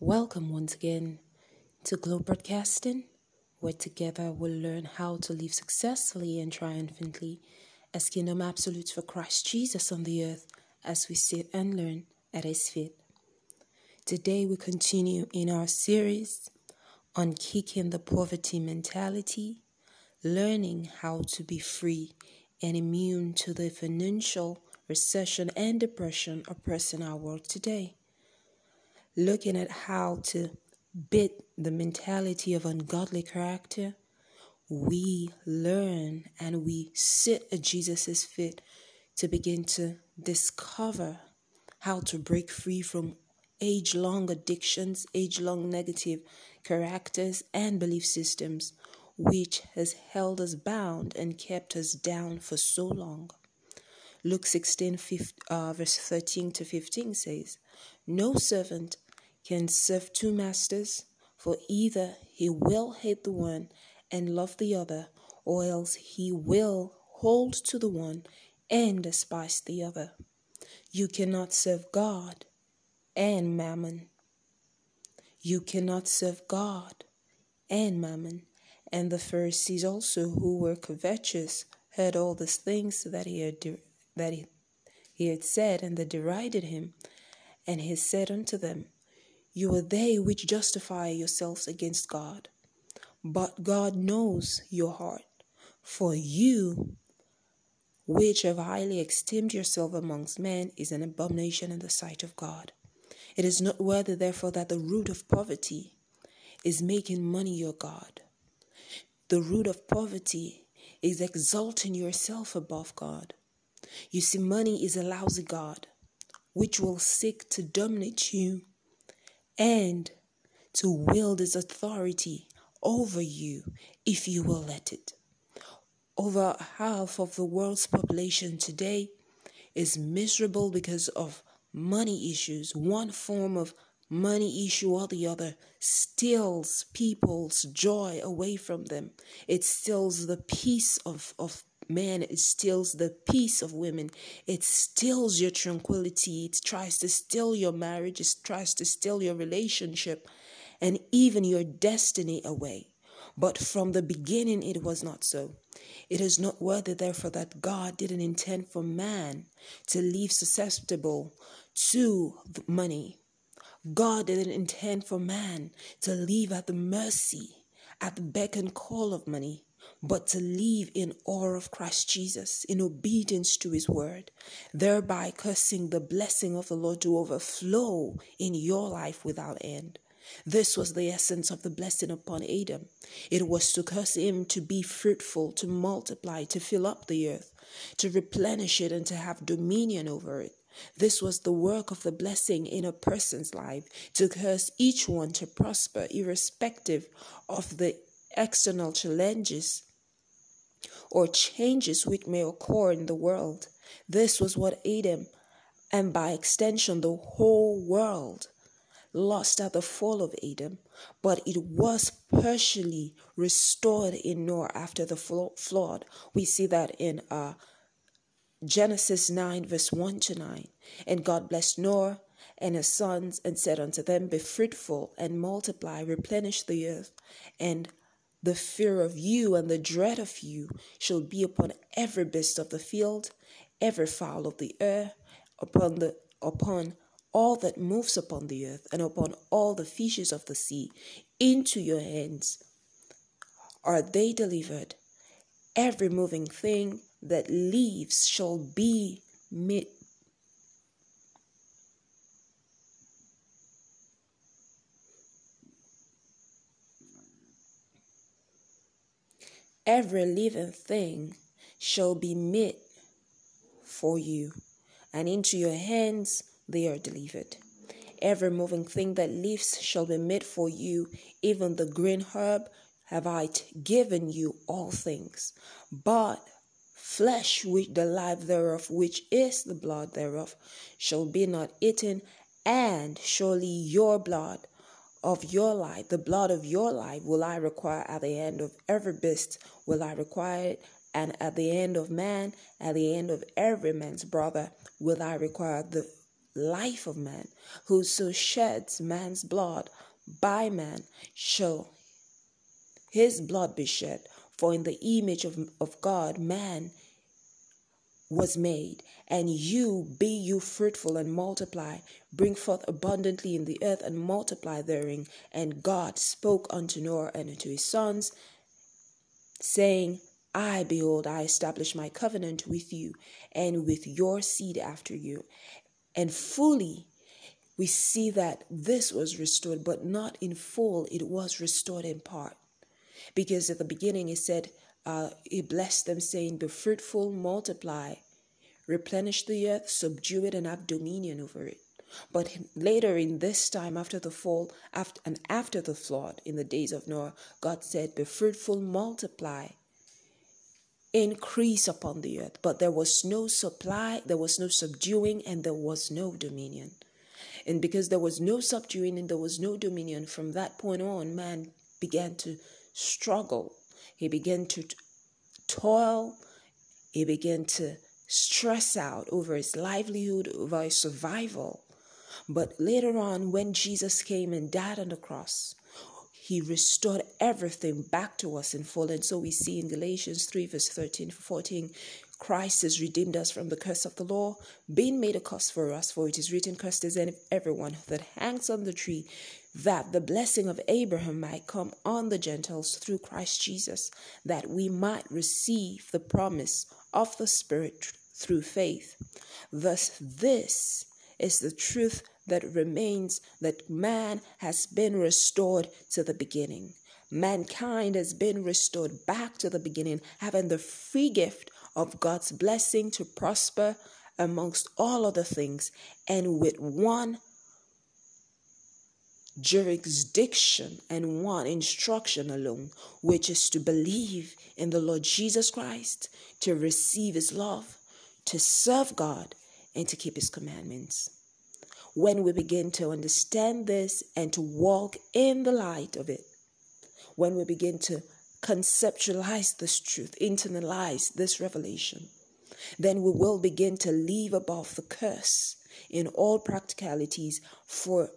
Welcome once again to Glow Broadcasting, where together we'll learn how to live successfully and triumphantly as kingdom absolutes for Christ Jesus on the earth as we sit and learn at His feet. Today we continue in our series on kicking the poverty mentality, learning how to be free and immune to the financial recession and depression oppressing our world today looking at how to beat the mentality of ungodly character, we learn and we sit at Jesus' feet to begin to discover how to break free from age long addictions, age long negative characters, and belief systems, which has held us bound and kept us down for so long. Luke 16, 15, uh, verse 13 to 15 says, No servant can serve two masters, for either he will hate the one and love the other, or else he will hold to the one and despise the other. You cannot serve God and mammon. You cannot serve God and mammon. And the Pharisees also, who were covetous, heard all these things that he had that he, he had said, and they derided him. And he said unto them, you are they which justify yourselves against God. But God knows your heart. For you, which have highly esteemed yourself amongst men, is an abomination in the sight of God. It is not worthy, therefore, that the root of poverty is making money your God. The root of poverty is exalting yourself above God. You see, money is a lousy God which will seek to dominate you and to wield its authority over you if you will let it. Over half of the world's population today is miserable because of money issues. One form of money issue or the other steals people's joy away from them. It steals the peace of, of man, it steals the peace of women, it steals your tranquility, it tries to steal your marriage, it tries to steal your relationship, and even your destiny away. But from the beginning, it was not so. It is not worthy, therefore, that God didn't intend for man to live susceptible to money. God didn't intend for man to live at the mercy, at the beck and call of money but to live in awe of Christ Jesus, in obedience to his word, thereby cursing the blessing of the Lord to overflow in your life without end. This was the essence of the blessing upon Adam. It was to curse him to be fruitful, to multiply, to fill up the earth, to replenish it, and to have dominion over it. This was the work of the blessing in a person's life, to curse each one to prosper, irrespective of the external challenges or changes which may occur in the world. This was what Adam, and by extension the whole world, lost at the fall of Adam, but it was partially restored in Noah after the flood. We see that in uh, Genesis 9, verse 1 to 9. And God blessed Noah and his sons and said unto them, Be fruitful and multiply, replenish the earth, and the fear of you and the dread of you shall be upon every beast of the field, every fowl of the air, upon the upon all that moves upon the earth, and upon all the fishes of the sea. Into your hands are they delivered. Every moving thing that lives shall be made every living thing shall be meat for you, and into your hands they are delivered. Every moving thing that lives shall be meat for you, even the green herb have I given you all things. But flesh which the life thereof, which is the blood thereof, shall be not eaten, and surely your blood of your life, the blood of your life, will I require at the end of every beast, will I require it, and at the end of man, at the end of every man's brother, will I require the life of man. Whoso sheds man's blood, by man shall his blood be shed. For in the image of, of God, man was made, and you be you fruitful and multiply, bring forth abundantly in the earth and multiply therein. And God spoke unto Noah and unto his sons, saying, I, behold, I establish my covenant with you and with your seed after you. And fully we see that this was restored, but not in full, it was restored in part. Because at the beginning it said, uh, He blessed them, saying, Be fruitful, multiply, replenish the earth, subdue it, and have dominion over it. But later in this time, after the fall, after, and after the flood, in the days of Noah, God said, Be fruitful, multiply, increase upon the earth. But there was no supply, there was no subduing, and there was no dominion. And because there was no subduing and there was no dominion, from that point on, man began to struggle. He began to toil. He began to stress out over his livelihood, over his survival. But later on, when Jesus came and died on the cross, he restored everything back to us in full. And so we see in Galatians 3, verse 13 14, Christ has redeemed us from the curse of the law, being made a curse for us, for it is written, Cursed is everyone that hangs on the tree, that the blessing of Abraham might come on the Gentiles through Christ Jesus, that we might receive the promise of the Spirit through faith. Thus, this is the truth that remains that man has been restored to the beginning. Mankind has been restored back to the beginning, having the free gift of God's blessing to prosper amongst all other things, and with one jurisdiction and one instruction alone, which is to believe in the Lord Jesus Christ, to receive his love, to serve God, and to keep his commandments. When we begin to understand this and to walk in the light of it, when we begin to conceptualize this truth, internalize this revelation, then we will begin to leave above the curse in all practicalities for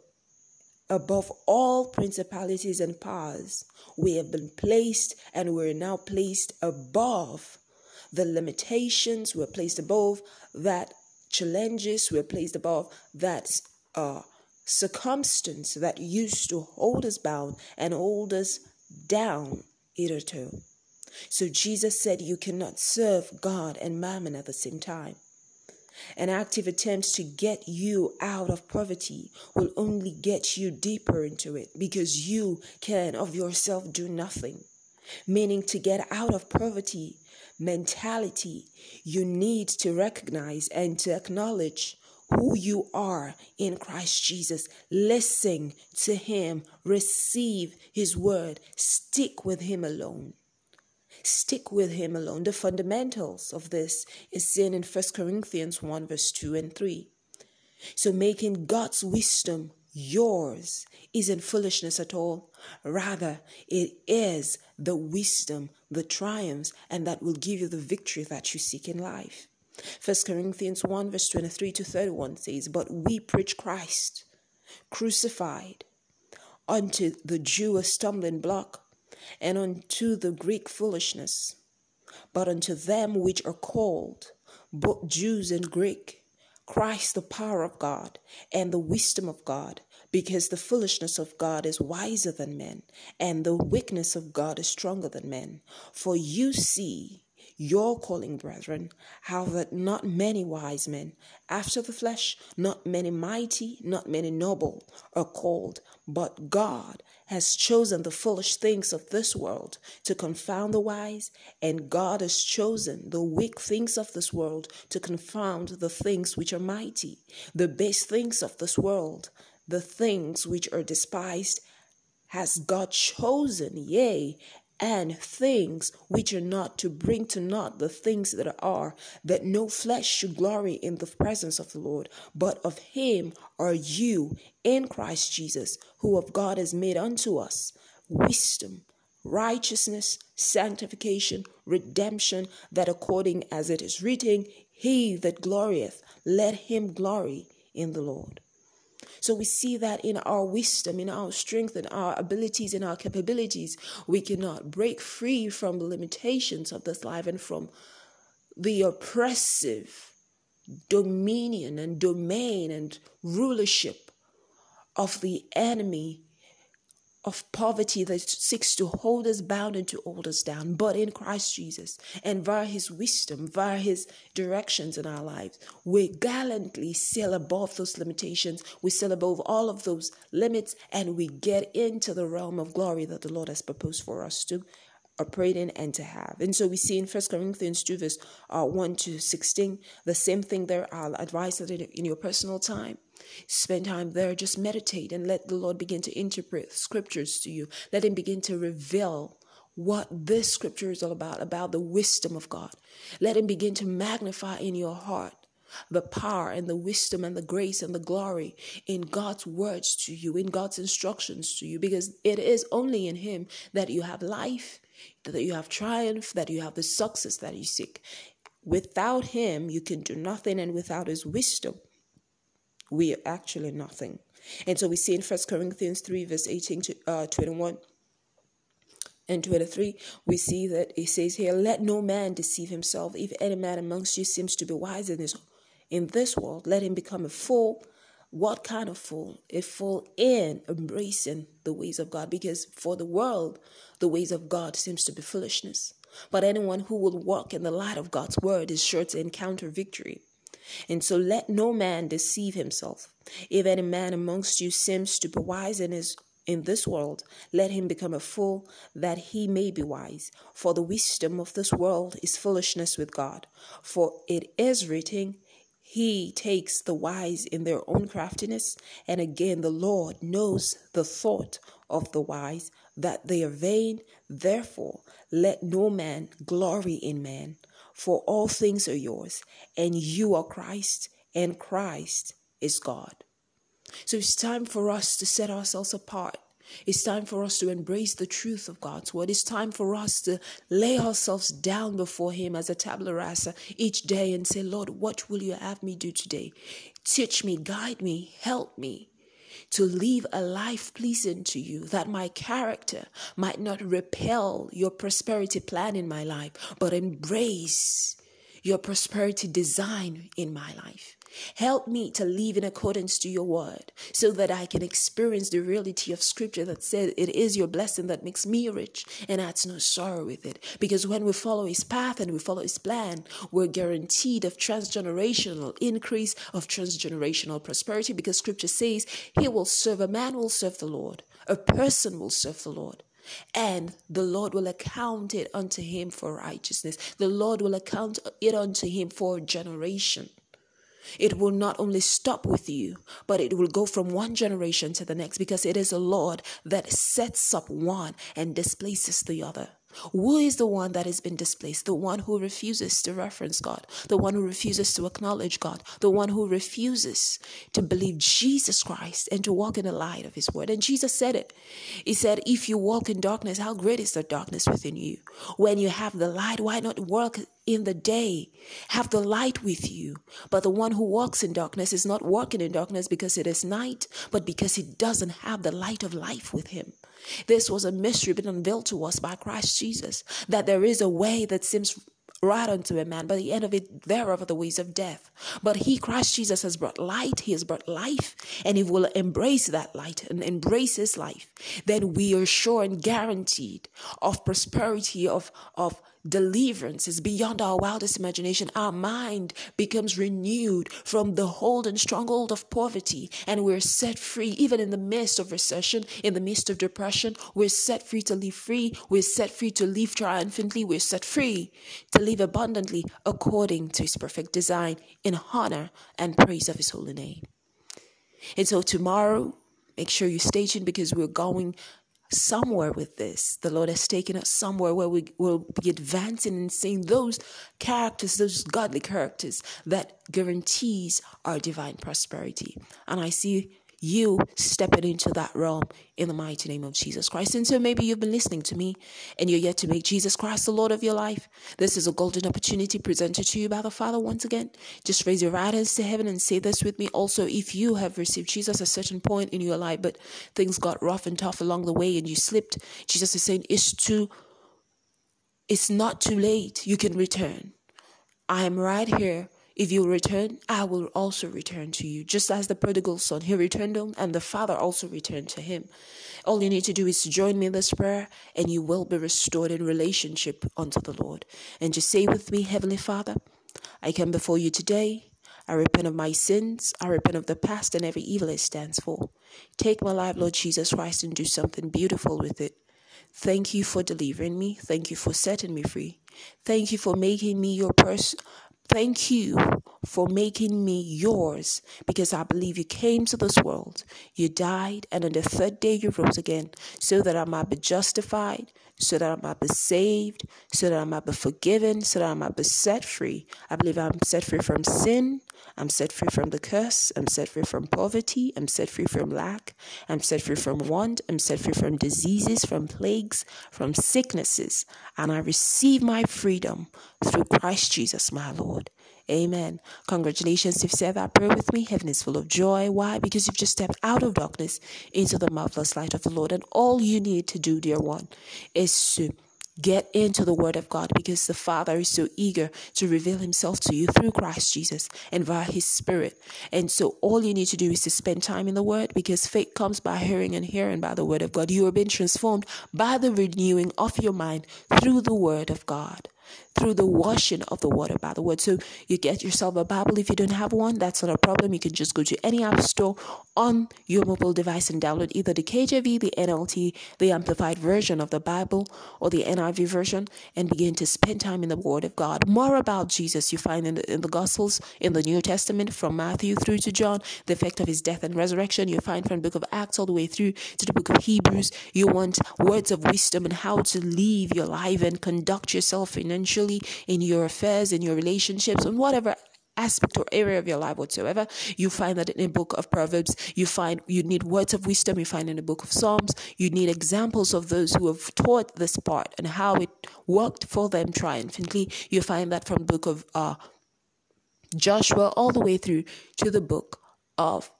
above all principalities and powers. We have been placed and we're now placed above the limitations. We're placed above that challenges. We're placed above that uh, circumstance that used to hold us bound and hold us down hitherto. So Jesus said, You cannot serve God and mammon at the same time. An active attempt to get you out of poverty will only get you deeper into it because you can of yourself do nothing. Meaning, to get out of poverty mentality, you need to recognize and to acknowledge who you are in Christ Jesus. Listen to Him, receive His word, stick with Him alone. Stick with Him alone. The fundamentals of this is seen in 1 Corinthians 1, verse 2 and 3. So, making God's wisdom yours isn't foolishness at all. Rather, it is the wisdom, the triumphs, and that will give you the victory that you seek in life. First Corinthians 1 verse 23 to 31 says, But we preach Christ crucified, unto the Jew a stumbling block, and unto the Greek foolishness. But unto them which are called, both Jews and Greek, Christ the power of God and the wisdom of God, because the foolishness of God is wiser than men, and the weakness of God is stronger than men. For you see your calling, brethren, how that not many wise men after the flesh, not many mighty, not many noble are called, but God has chosen the foolish things of this world to confound the wise, and God has chosen the weak things of this world to confound the things which are mighty, the base things of this world, the things which are despised. Has God chosen, yea, and things which are not to bring to naught the things that are, that no flesh should glory in the presence of the Lord, but of him are you in Christ Jesus, who of God has made unto us wisdom, righteousness, sanctification, redemption, that according as it is written, he that glorieth, let him glory in the Lord. So we see that in our wisdom, in our strength, in our abilities, in our capabilities, we cannot break free from the limitations of this life and from the oppressive dominion and domain and rulership of the enemy of poverty that seeks to hold us bound and to hold us down, but in Christ Jesus and via His wisdom, via His directions in our lives, we gallantly sail above those limitations, we sail above all of those limits, and we get into the realm of glory that the Lord has proposed for us to operate in and to have. And so we see in First Corinthians 2, verse uh, 1 to 16, the same thing there. I'll advise that in your personal time Spend time there, just meditate and let the Lord begin to interpret scriptures to you. Let Him begin to reveal what this scripture is all about, about the wisdom of God. Let Him begin to magnify in your heart the power and the wisdom and the grace and the glory in God's words to you, in God's instructions to you, because it is only in Him that you have life, that you have triumph, that you have the success that you seek. Without Him, you can do nothing, and without His wisdom, we are actually nothing. And so we see in First Corinthians 3, verse 18 to uh, 21 and 23, we see that it says here, Let no man deceive himself. If any man amongst you seems to be wise in this, in this world, let him become a fool. What kind of fool? A fool in embracing the ways of God. Because for the world, the ways of God seems to be foolishness. But anyone who will walk in the light of God's word is sure to encounter victory. And so let no man deceive himself. If any man amongst you seems to be wise in his in this world, let him become a fool that he may be wise. For the wisdom of this world is foolishness with God. For it is written, He takes the wise in their own craftiness. And again, the Lord knows the thought of the wise, that they are vain. Therefore, let no man glory in man for all things are yours, and you are Christ, and Christ is God. So it's time for us to set ourselves apart. It's time for us to embrace the truth of God's word. It's time for us to lay ourselves down before Him as a tabula rasa each day and say, Lord, what will you have me do today? Teach me, guide me, help me to live a life pleasing to you, that my character might not repel your prosperity plan in my life, but embrace your prosperity design in my life. Help me to live in accordance to your word so that I can experience the reality of scripture that says it is your blessing that makes me rich and adds no sorrow with it. Because when we follow his path and we follow his plan, we're guaranteed of transgenerational increase, of transgenerational prosperity because scripture says he will serve, a man will serve the Lord, a person will serve the Lord and the Lord will account it unto him for righteousness. The Lord will account it unto him for generation. It will not only stop with you, but it will go from one generation to the next because it is the Lord that sets up one and displaces the other. Who is the one that has been displaced? The one who refuses to reference God, the one who refuses to acknowledge God, the one who refuses to believe Jesus Christ and to walk in the light of His word. And Jesus said it. He said, If you walk in darkness, how great is the darkness within you? When you have the light, why not walk in the day? Have the light with you. But the one who walks in darkness is not walking in darkness because it is night, but because he doesn't have the light of life with him. This was a mystery been unveiled to us by Christ Jesus, that there is a way that seems right unto a man, but the end of it thereof are the ways of death. But he, Christ Jesus, has brought light, he has brought life, and if we'll embrace that light and embrace his life, then we are sure and guaranteed of prosperity, of, of deliverance is beyond our wildest imagination. Our mind becomes renewed from the hold and stronghold of poverty, and we're set free, even in the midst of recession, in the midst of depression. We're set free to live free. We're set free to live triumphantly. We're set free to live abundantly according to His perfect design in honor and praise of His holy name. And so, tomorrow, make sure you stay tuned because we're going somewhere with this. The Lord has taken us somewhere where we will be advancing and seeing those characters, those godly characters that guarantees our divine prosperity. And I see you stepping into that realm in the mighty name of Jesus Christ. And so maybe you've been listening to me and you're yet to make Jesus Christ the Lord of your life. This is a golden opportunity presented to you by the Father once again. Just raise your right hands to heaven and say this with me. Also, if you have received Jesus at a certain point in your life, but things got rough and tough along the way and you slipped, Jesus is saying it's too it's not too late. You can return. I am right here if you return, I will also return to you. Just as the prodigal son, he returned home, and the father also returned to him. All you need to do is to join me in this prayer, and you will be restored in relationship unto the Lord. And just say with me, Heavenly Father, I come before you today. I repent of my sins. I repent of the past and every evil it stands for. Take my life, Lord Jesus Christ, and do something beautiful with it. Thank you for delivering me. Thank you for setting me free. Thank you for making me your person Thank you for making me yours because I believe you came to this world. You died, and on the third day you rose again so that I might be justified, so that I might be saved, so that I might be forgiven, so that I might be set free. I believe I'm set free from sin. I'm set free from the curse. I'm set free from poverty. I'm set free from lack. I'm set free from want. I'm set free from diseases, from plagues, from sicknesses. And I receive my freedom through Christ Jesus, my Lord. Amen. Congratulations. You've said that prayer with me. Heaven is full of joy. Why? Because you've just stepped out of darkness into the marvelous light of the Lord. And all you need to do, dear one, is to Get into the Word of God because the Father is so eager to reveal Himself to you through Christ Jesus and via His Spirit. And so, all you need to do is to spend time in the Word because faith comes by hearing and hearing by the Word of God. You are being transformed by the renewing of your mind through the Word of God through the washing of the water by the word. So you get yourself a Bible. If you don't have one, that's not a problem. You can just go to any app store on your mobile device and download either the KJV, the NLT, the Amplified version of the Bible, or the NIV version and begin to spend time in the Word of God. More about Jesus you find in the, in the Gospels, in the New Testament, from Matthew through to John, the effect of his death and resurrection. You find from the book of Acts all the way through to the book of Hebrews. You want words of wisdom and how to live your life and conduct yourself financially in your affairs, in your relationships, in whatever aspect or area of your life whatsoever. You find that in the book of Proverbs. You find you need words of wisdom. You find in the book of Psalms. You need examples of those who have taught this part and how it worked for them triumphantly. You find that from the book of uh, Joshua all the way through to the book of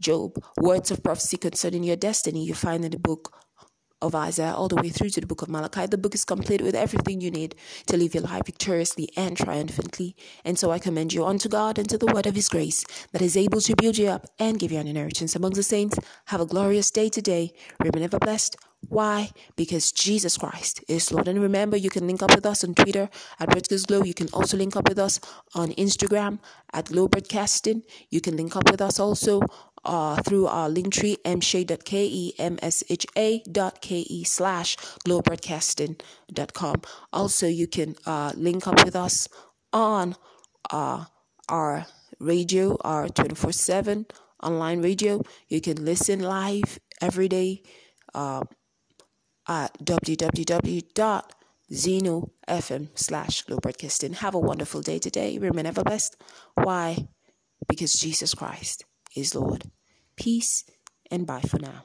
Job. Words of prophecy concerning your destiny. You find in the book of Isaiah all the way through to the book of Malachi. The book is complete with everything you need to live your life victoriously and triumphantly. And so I commend you unto God and to the word of his grace that is able to build you up and give you an inheritance among the saints. Have a glorious day today. Remain ever blessed. Why? Because Jesus Christ is Lord. And remember, you can link up with us on Twitter at Broadcast Glow. You can also link up with us on Instagram at Glow Broadcasting. You can link up with us also uh, through our link tree msha.ke msha.ke slash glowbroadcasting.com. Also, you can uh, link up with us on uh, our radio, our 24 7 online radio. You can listen live every day uh, at www.zenofm slash glowbroadcasting. Have a wonderful day today. Ever blessed. Why? Because Jesus Christ is Lord. Peace and bye for now.